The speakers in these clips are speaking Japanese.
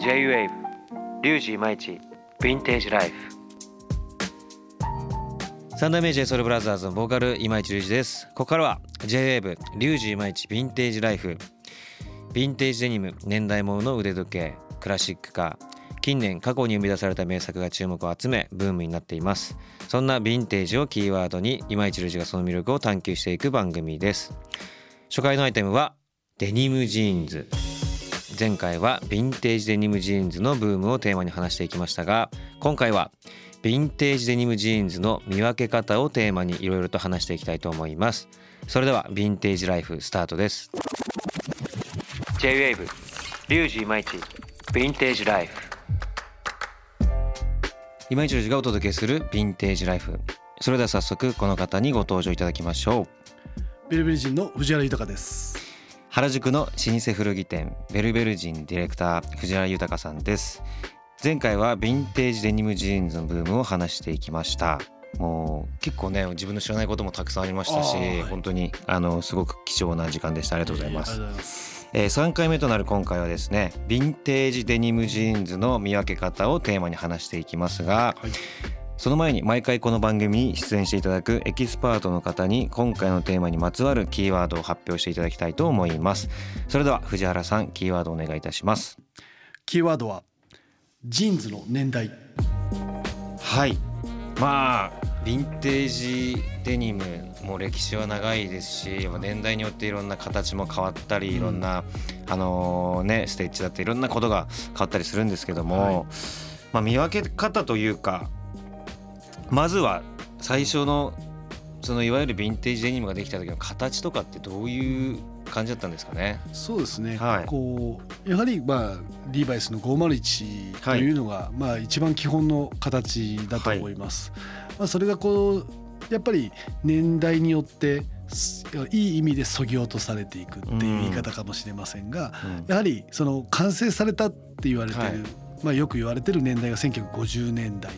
J-WAVE RYUJI IMAICHI VINTAGE LIFE。三代目 j ソルブラザーズのボーカル今市隆二です。ここからは J-WAVE RYUJI IMAICHI VINTAGE LIFE。ヴィンテージデニム年代物の腕時計クラシックカー近年過去に生み出された名作が注目を集めブームになっています。そんなヴィンテージをキーワードに今市隆二がその魅力を探求していく番組です。初回のアイテムはデニムジーンズ。前回はヴィンテージデニムジーンズのブームをテーマに話していきましたが今回はヴィンテージデニムジーンズの見分け方をテーマにいろいろと話していきたいと思います。それでは VINTAGE LIFE スタートです。J-WAVE RYUJI IMAICHI VINTAGE LIFE。今市がお届けする VINTAGE LIFE。それでは早速この方にご登場いただきましょう。ベルベル人の藤原豊です原宿の老舗古着店ベルベル人ディレクター藤原豊さんです。前回はヴィンテージデニムジーンズのブームを話していきました。もう結構ね自分の知らないこともたくさんありましたし、はい、本当にあのすごく貴重な時間でした。ありがとうございます、えー、3回目となる今回はですねヴィンテージデニムジーンズの見分け方をテーマに話していきますが、はいその前に毎回この番組に出演していただくエキスパートの方に今回のテーマにまつわるキーワードを発表していただきたいと思います。それでは藤原さんキーワードお願いいたします。キーワードはジーンズの年代。はい。まあヴィンテージデニムも歴史は長いですし年代によっていろんな形も変わったりいろんな、あのねステッチだっていろんなことが変わったりするんですけども、はい、まあ見分け方というかまずは最初のそのいわゆるヴィンテージデニムができた時の形とかってどういう感じだったんですかね？そうですね。はい、こうやはりまあリーバイスの501というのが、はい、まあ一番基本の形だと思います。はい、まあそれがこうやっぱり年代によっていい意味でそぎ落とされていくっていう言い方かもしれませんが、うん、やはりその完成されたって言われてるまあ、よく言われてる年代が1950年代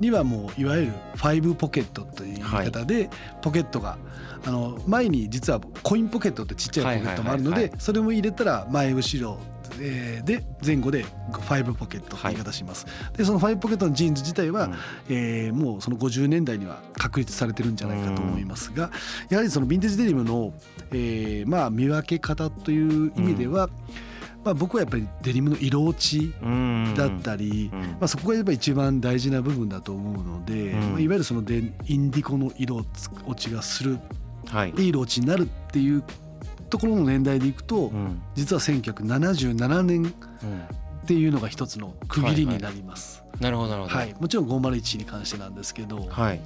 にはもういわゆるファイブポケットという言い方でポケットがあの前に実はコインポケットってちっちゃいポケットもあるのでそれも入れたら前後ろで前後で5ポケットって言い方します、はい、でその5ポケットのジーンズ自体は、うん、えー、もうその50年代には確立されてるんじゃないかと思いますが、やはりそのヴィンテージデニムの、えー、まあ見分け方という意味では、うんまあ、僕はやっぱりデニムの色落ちだったり、まあ、そこがやっぱ一番大事な部分だと思うので、まあ、いわゆるそのデインディコの色落ちがする、はい、いい色落ちになるっていうところの年代でいくと、実は1977年っていうのが一つの区切りになります。はいはい、なるほどなるほど、はい、もちろん501に関してなんですけど、はい。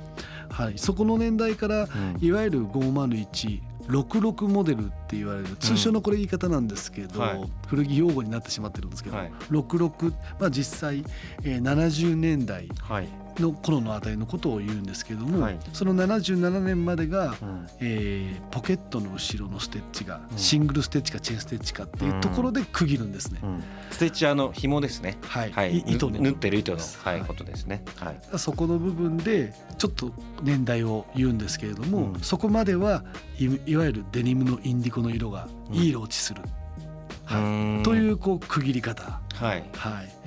はい、そこの年代から、いわゆる501 66モデルって言われる通称のこれ言い方なんですけど、うんはい、古着用語になってしまってるんですけど、はい、66、まあ、実際、えー、70年代の頃のあたりのことを言うんですけども、はい、その77年までが、うん、えー、ポケットの後ろのステッチが、シングルステッチかチェーンステッチかっていうところで区切るんですね。うん、ステッチあの紐ですね。はい。はい、糸縫ってる糸の、はい、ことですね。はい。そこの部分でちょっと年代を言うんですけれども、うん、そこまではいいわゆるデニムのインディゴの色がいい色落ちする。はい、というこう区切り方。はい。はい。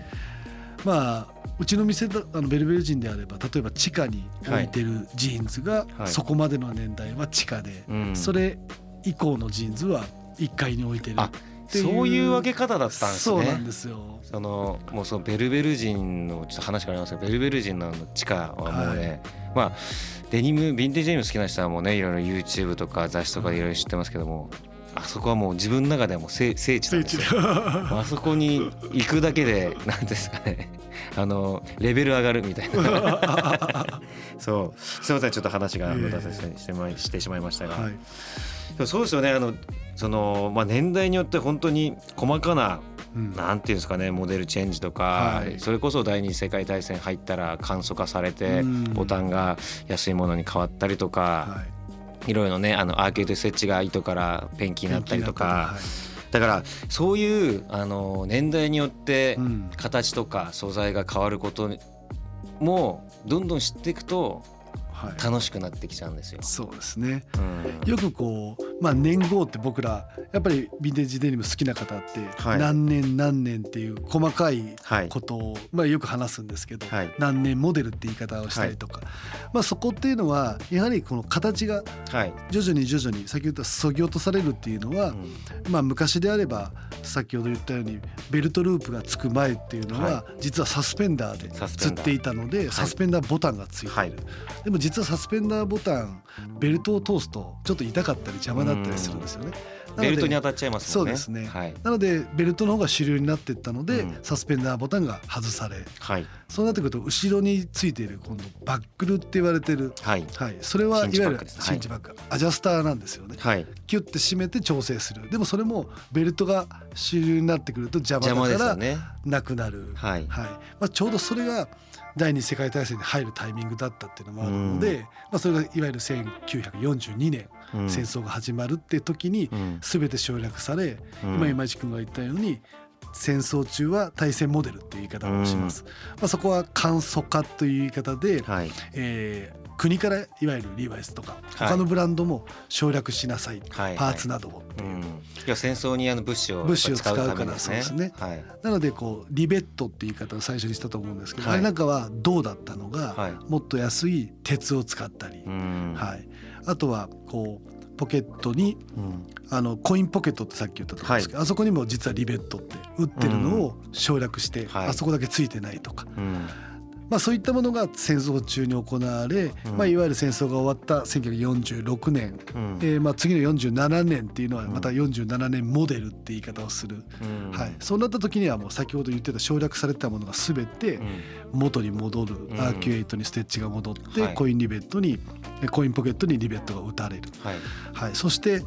まあうちの店だあのベルベル人であれば例えば地下に置いてるジーンズが、はい、そこまでの年代は地下で、それ以降のジーンズは1階に置いてるそういう分け方だったんですね。そうなんですよ。そのもうそのベルベル人のちょっと話がありますけどベルベル人の地下はもうね、はい、まあデニムヴィンテージデニム好きな人はもうねいろいろ YouTube とか雑誌とかいろいろ知ってますけども、あそこはもう自分の中でも聖聖地なんですよ。あそこに行くだけで何ですかね。あのレベル上がるみたいな。そう。すみませんちょっと話が出させてしてしまいましたが、はい、そうですよね。あのその、まあ、年代によって本当に細かなうん、なんていうんですかねモデルチェンジとか、はい、それこそ第二次世界大戦入ったら簡素化されて、ボタンが安いものに変わったりとか、はい、いろいろねあのアーケード設置が糸からペンキになったりとか。だからそういうあの年代によって形とか素材が変わることもどんどん知っていくと楽しくなってきちゃうんですよ。そうですね、うん、よくこうまあ、年号って僕らやっぱりヴィンテージデニム好きな方って何年何年っていう細かいことをまあよく話すんですけど何年モデルって言い方をしたりとか。まあそこっていうのはやはりこの形が徐々に徐々に先ほど言ったそぎ落とされるっていうのはまあ昔であれば先ほど言ったようにベルトループがつく前っていうのは実はサスペンダーでつっていたのでサスペンダーボタンがついてい。るでも実はサスペンダーボタンベルトを通すとちょっと痛かったり邪魔だったりするんですよね。ベルトに当たっちゃいますね。そうですね。はい、なのでベルトの方が主流になっていったので、うん、サスペンダーボタンが外され、はい、そうなってくると後ろについている今度バックルって言われてる、はい、はい、それはいわゆるシンチバック、アジャスターなんですよね。はい、キュッて締めて調整する。でもそれもベルトが主流になってくると邪魔だからなくなる。はい、はい、まあちょうどそれが第二次世界大戦に入るタイミングだったっていうのもあるので、うん、まあ、それがいわゆる1942年、うん、戦争が始まるって時に全て省略され、うん、今今市君が言ったように戦争中は対戦モデルっていう言い方をします。まあ、そこは簡素化という言い方で、はい、えー国からいわゆるリーバイスとか他のブランドも省略しなさい、はい、パーツなどをっていう、はいはい、いや戦争にあの物資を物資を使うからそうですね、はい、なのでこうリベットっていう言い方を最初にしたと思うんですけど、あれなんかは銅だったのが、もっと安い鉄を使ったり、はい、あとはこうポケットに、うん、あのコインポケットってさっき言ったと思うんですけど、はい、あそこにも実はリベットって打ってるのを省略して、うん。あそこだけついてないとか、うん、まあ、そういったものが戦争中に行われ、まあ、いわゆる戦争が終わった1946年、うん、えー、まあ次の47年っていうのはまた47年モデルって言い方をする、はい、そうなった時にはもう先ほど言ってた省略されたものが全て元に戻る、アーキュエイトにステッチが戻って、コインリベットにコインポケットにリベットが打たれる、はい。はい、そして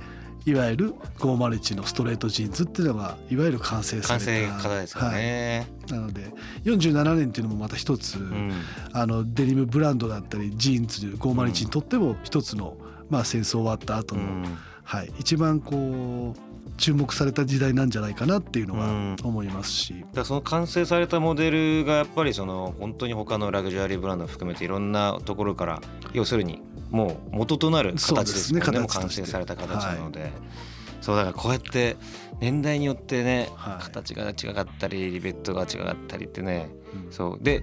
いわゆる501のストレートジーンズっていうのがいわゆる完成された完成方ですよね、はい、なので47年っていうのもまた一つ、うん、あのデニムブランドだったりジーンズ501にとっても一つの、まあ、戦争終わった後の、うん、はい、一番こう注目された時代なんじゃないかなっていうのは思いますし、だその完成されたモデルがやっぱりその本当に他のラグジュアリーブランドを含めていろんなところから要するにもう元となる形ですねねも完成された形なので。はいそうだからこうやって年代によってね、はい、形が違かったりリベットが違かったりってね、うん、そう。で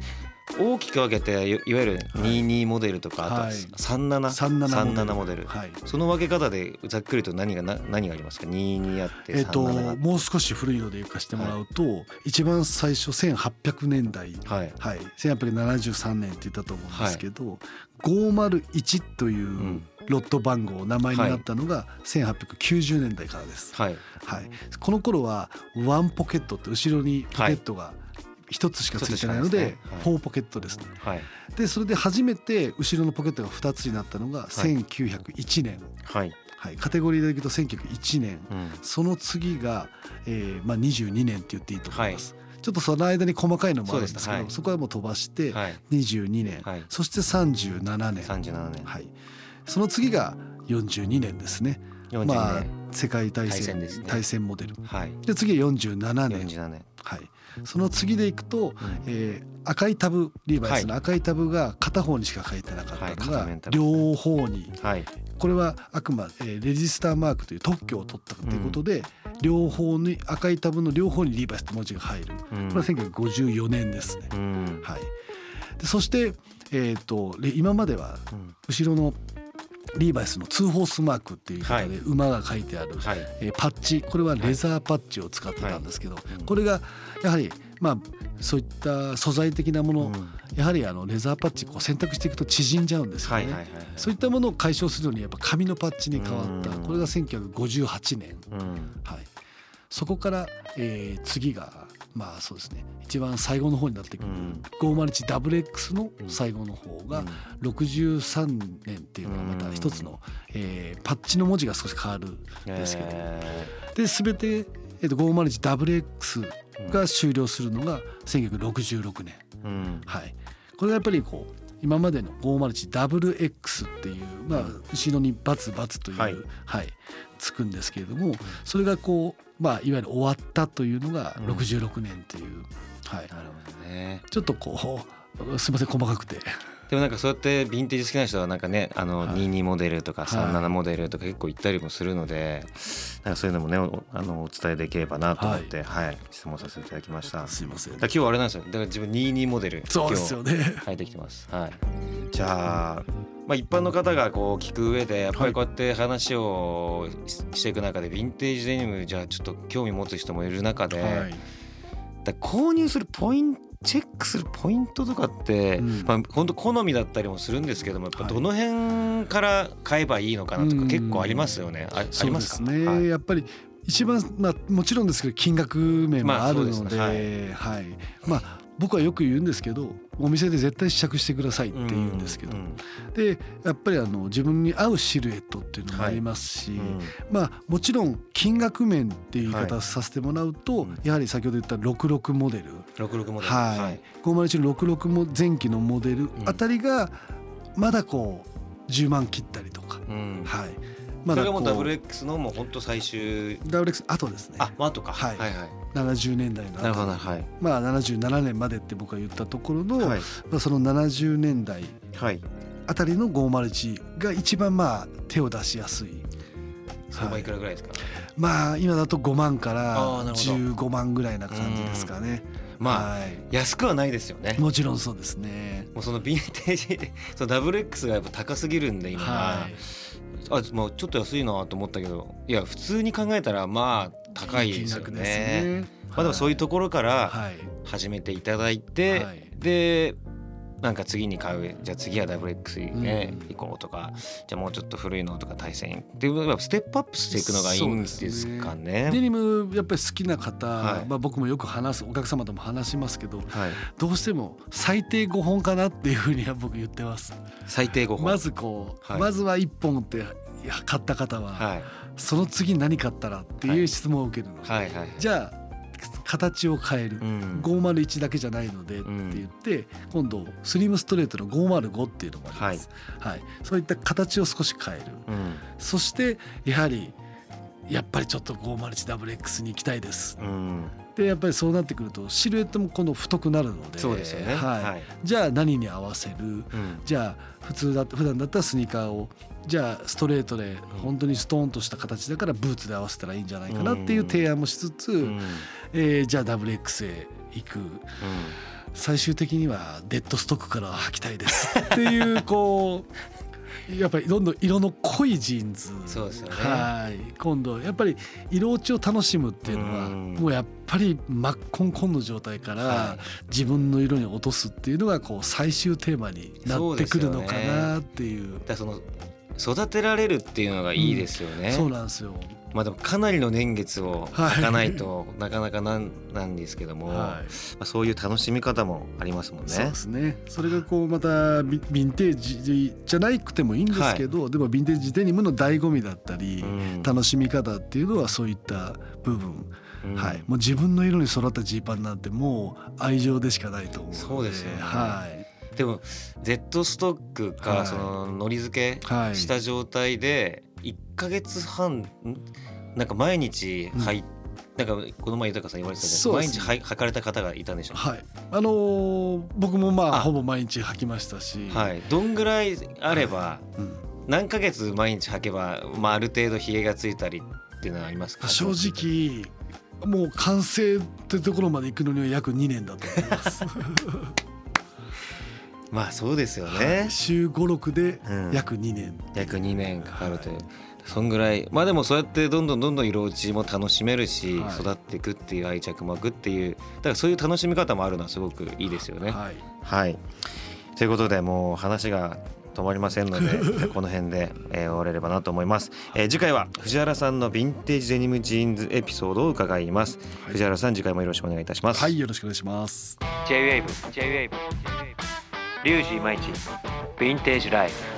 大きく分けていわゆる22モデルとか、あと37モデル、はい、その分け方でざっくりと何が何がありますか？22あってえっ、ともう少し古いので言かしてもらうと、はい、一番最初1800年代、はい。はい、1873年って言ったと思うんですけど、はい、501というロット番号名前になったのが1890年代からです。はい。はい、この頃はワンポケットって後ろにポケットが、一つしかついてないので4ポケットです、ね、はい、でそれで初めて後ろのポケットが2つになったのが1901年、はい。はい、カテゴリーでいくと1901年、うん、その次が、えーまあ、22年って言っていいと思います。はい。ちょっとその間に細かいのもあるんですけどそ,、はい、そこはもう飛ばして22年、はい、そして37年 ,37 年、はい、その次が42年ですね。まあ、世界大戦大戦モデル、はい、で次は47年 ,47 年、はい、その次でいくと、えー、赤いタブリーバイスの赤いタブが片方にしか書いてなかった。のが両方に、これはあくまでレジスターマークという特許を取ったということで、両方に赤いタブの両方にリーバイスって文字が入る、これは1954年ですね。はい、でそして、えーと、今までは後ろのリーバイスのツーホースマークっていう方で馬が書いてある、はい、えー、パッチこれはレザーパッチを使ってたんですけど、これがやはりまあそういった素材的なもの、やはりあのレザーパッチこう選択していくと縮んじゃうんですよね、そういったものを解消するのにやっぱ紙のパッチに変わった、これが1958年、はい、そこから、えー、次がまあそうですね。一番最後の方になってくる、うん、501WX の最後の方が63年っていうのがまた一つの、えー、パッチの文字が少し変わるんですけど、えー、で全て、えー、と 501WX が終了するのが1966年、うん、はい、これがやっぱりこう今までの 501WX っていう、まあ、後ろにバツバツという、はい、はい、つくんですけれどもそれがこうまあ、いわゆる終わったというのが66年という、はい、なるほどね。ちょっとこうすみません細かくて。でもなんかそうやってヴィンテージ好きな人はなんかねあのはい。22モデルとかはい。37モデルとか結構行ったりもするのでなんかそういうのもねおあのお伝えできればなと思ってはい。質問させていただきました。すいません。ら今日はあれなんですよ。だから自分22モデルそうですよね。入ってきてます。はい。じゃあまあ一般の方がこう聞く上でやっぱりこうやって話をししていく中でヴィンテージデニムじゃあちょっと興味持つ人もいる中で、はい。だ購入するポイントチェックするポイントとかって、うん。まあ本当好みだったりもするんですけどもやっぱはい。どの辺から買えばいいのかなとかうん。結構ありますよね。ああそうりますすね、はい。やっぱり一番まあもちろんですけど金額面もまああるので,、ね。はい。まあ僕はよく言うんですけどお店で絶対試着してくださいって言うんですけど、うんでやっぱりあの自分に合うシルエットっていうのもありますし、うんまあもちろん金額面っていう言い方をさせてもらうと、うんやはり先ほど言った66モデル、66モデル。はい。501の66も前期のモデルあたりがまだこう10万切ったりとか、うん。はい、それがもうこ WX のもう本当最終。ダブル X 後ですね。あ、まあとか。はい。はいはい。70年代のなるほど後はいまあ77年までって僕が言ったところの、はいまあ、その70年代はい。あたりの501が一番まあ手を出しやすい相場いくらぐらいですか？まあ今だと5万かあらーなるほど15万ぐらいな感じですかね。まあはい、安くはないですよね。もちろんそうですね。もうそのヴィンテージ その WX がやっぱ高すぎるんで今。はい。あもうちょっと安いなと思ったけどいや普通に考えたらまあ高いですよね。ね。まあでもそういうところからはい。始めていただいて、はい。でなんか次に買うじゃあ次は WX ね、うん。行こうとかじゃあもうちょっと古いのとか対戦。っていうステップアップしていくのがいいんですかね。デニムやっぱり好きな方、はい。まあ僕もよく話すお客様とも話しますけどはい、どうしても最低5本かなっていうふうには僕言ってます。最低5本。まずこう、はい。まずは1本っていや買った方は、はいその次何買ったらっていう質問を受けるの。で、はいはい。じゃあ形を変える、うん。501だけじゃないのでって言って、今度スリムストレートの505っていうのもあります、はい。そういった形を少し変える。うん。そしてやはりやっぱりちょっと 501WX に行きたいです。うんでやっぱりそうなってくるとシルエットも今度太くなるので。そうですよね。はい。はい。じゃあ何に合わせる？うん。じゃあ普通だ普段だったらスニーカーをじゃあストレートで本当にストーンとした形だからブーツで合わせたらいいんじゃないかなっていう提案もしつつ、うん。えーじゃあ WX へ行く。最終的にはデッドストックから履きたいですっていうこう やっぱりどんどん色の濃いジーンズ。そうですよね。はい。今度やっぱり色落ちを楽しむっていうのはうん。もうやっぱり真っこんこんの状態からはい。自分の色に落とすっていうのがこう最終テーマになってくるのかなっていう。その育てられるっていうのがいいですよね。そうなんですよ。まあでもかなりの年月をはい。履かないとなかなかなんなんですけども、まはい。あ、そういう楽しみ方もありますもんね。そうで。すね。それがこうまたビヴィンテージじゃなくてもいいんですけど、でもヴィンテージデニムの醍醐味だったり、うん。楽しみ方っていうのはそういった部分、うん。はい、もう自分の色に育ったジーパンなんてもう愛情でしかないと思うそうですよね。はい。でも Z ストックはい。かそののり付けはい。した状態で1ヶ月半ん？なんか毎日履い、なんかこの前豊さん言われてたけど、毎そうです日履履かれた方がいたんでしょはい。あのー僕もまああ。ほぼ毎日履きましたし、はい、どんぐらいあればうん。何ヶ月毎日履けば、まあ、ある程度ひげがついたりっていうのはありますか？正直もう完成ってところまで行くのには約2年だと思います。まあそうですよはねい、週56でうん。約2年、約2年かかるという、そんぐらい。まあでもそうやってどんどんどんどん色落ちも楽しめるし、はい。育っていくっていう愛着も湧くっていう。だからそういう楽しみ方もあるのはすごくいいですよね。はい、はい。ということでもう話が止まりませんので この辺で、えー終われればなと思います、えー次回は藤原さんのヴィンテージデニムジーンズエピソードを伺います、はい。藤原さん次回もよろしくお願いいたします。はい、よろしくお願いします。J-WAVE J-WAVE リュウジイマイチヴィンテー。ジライフ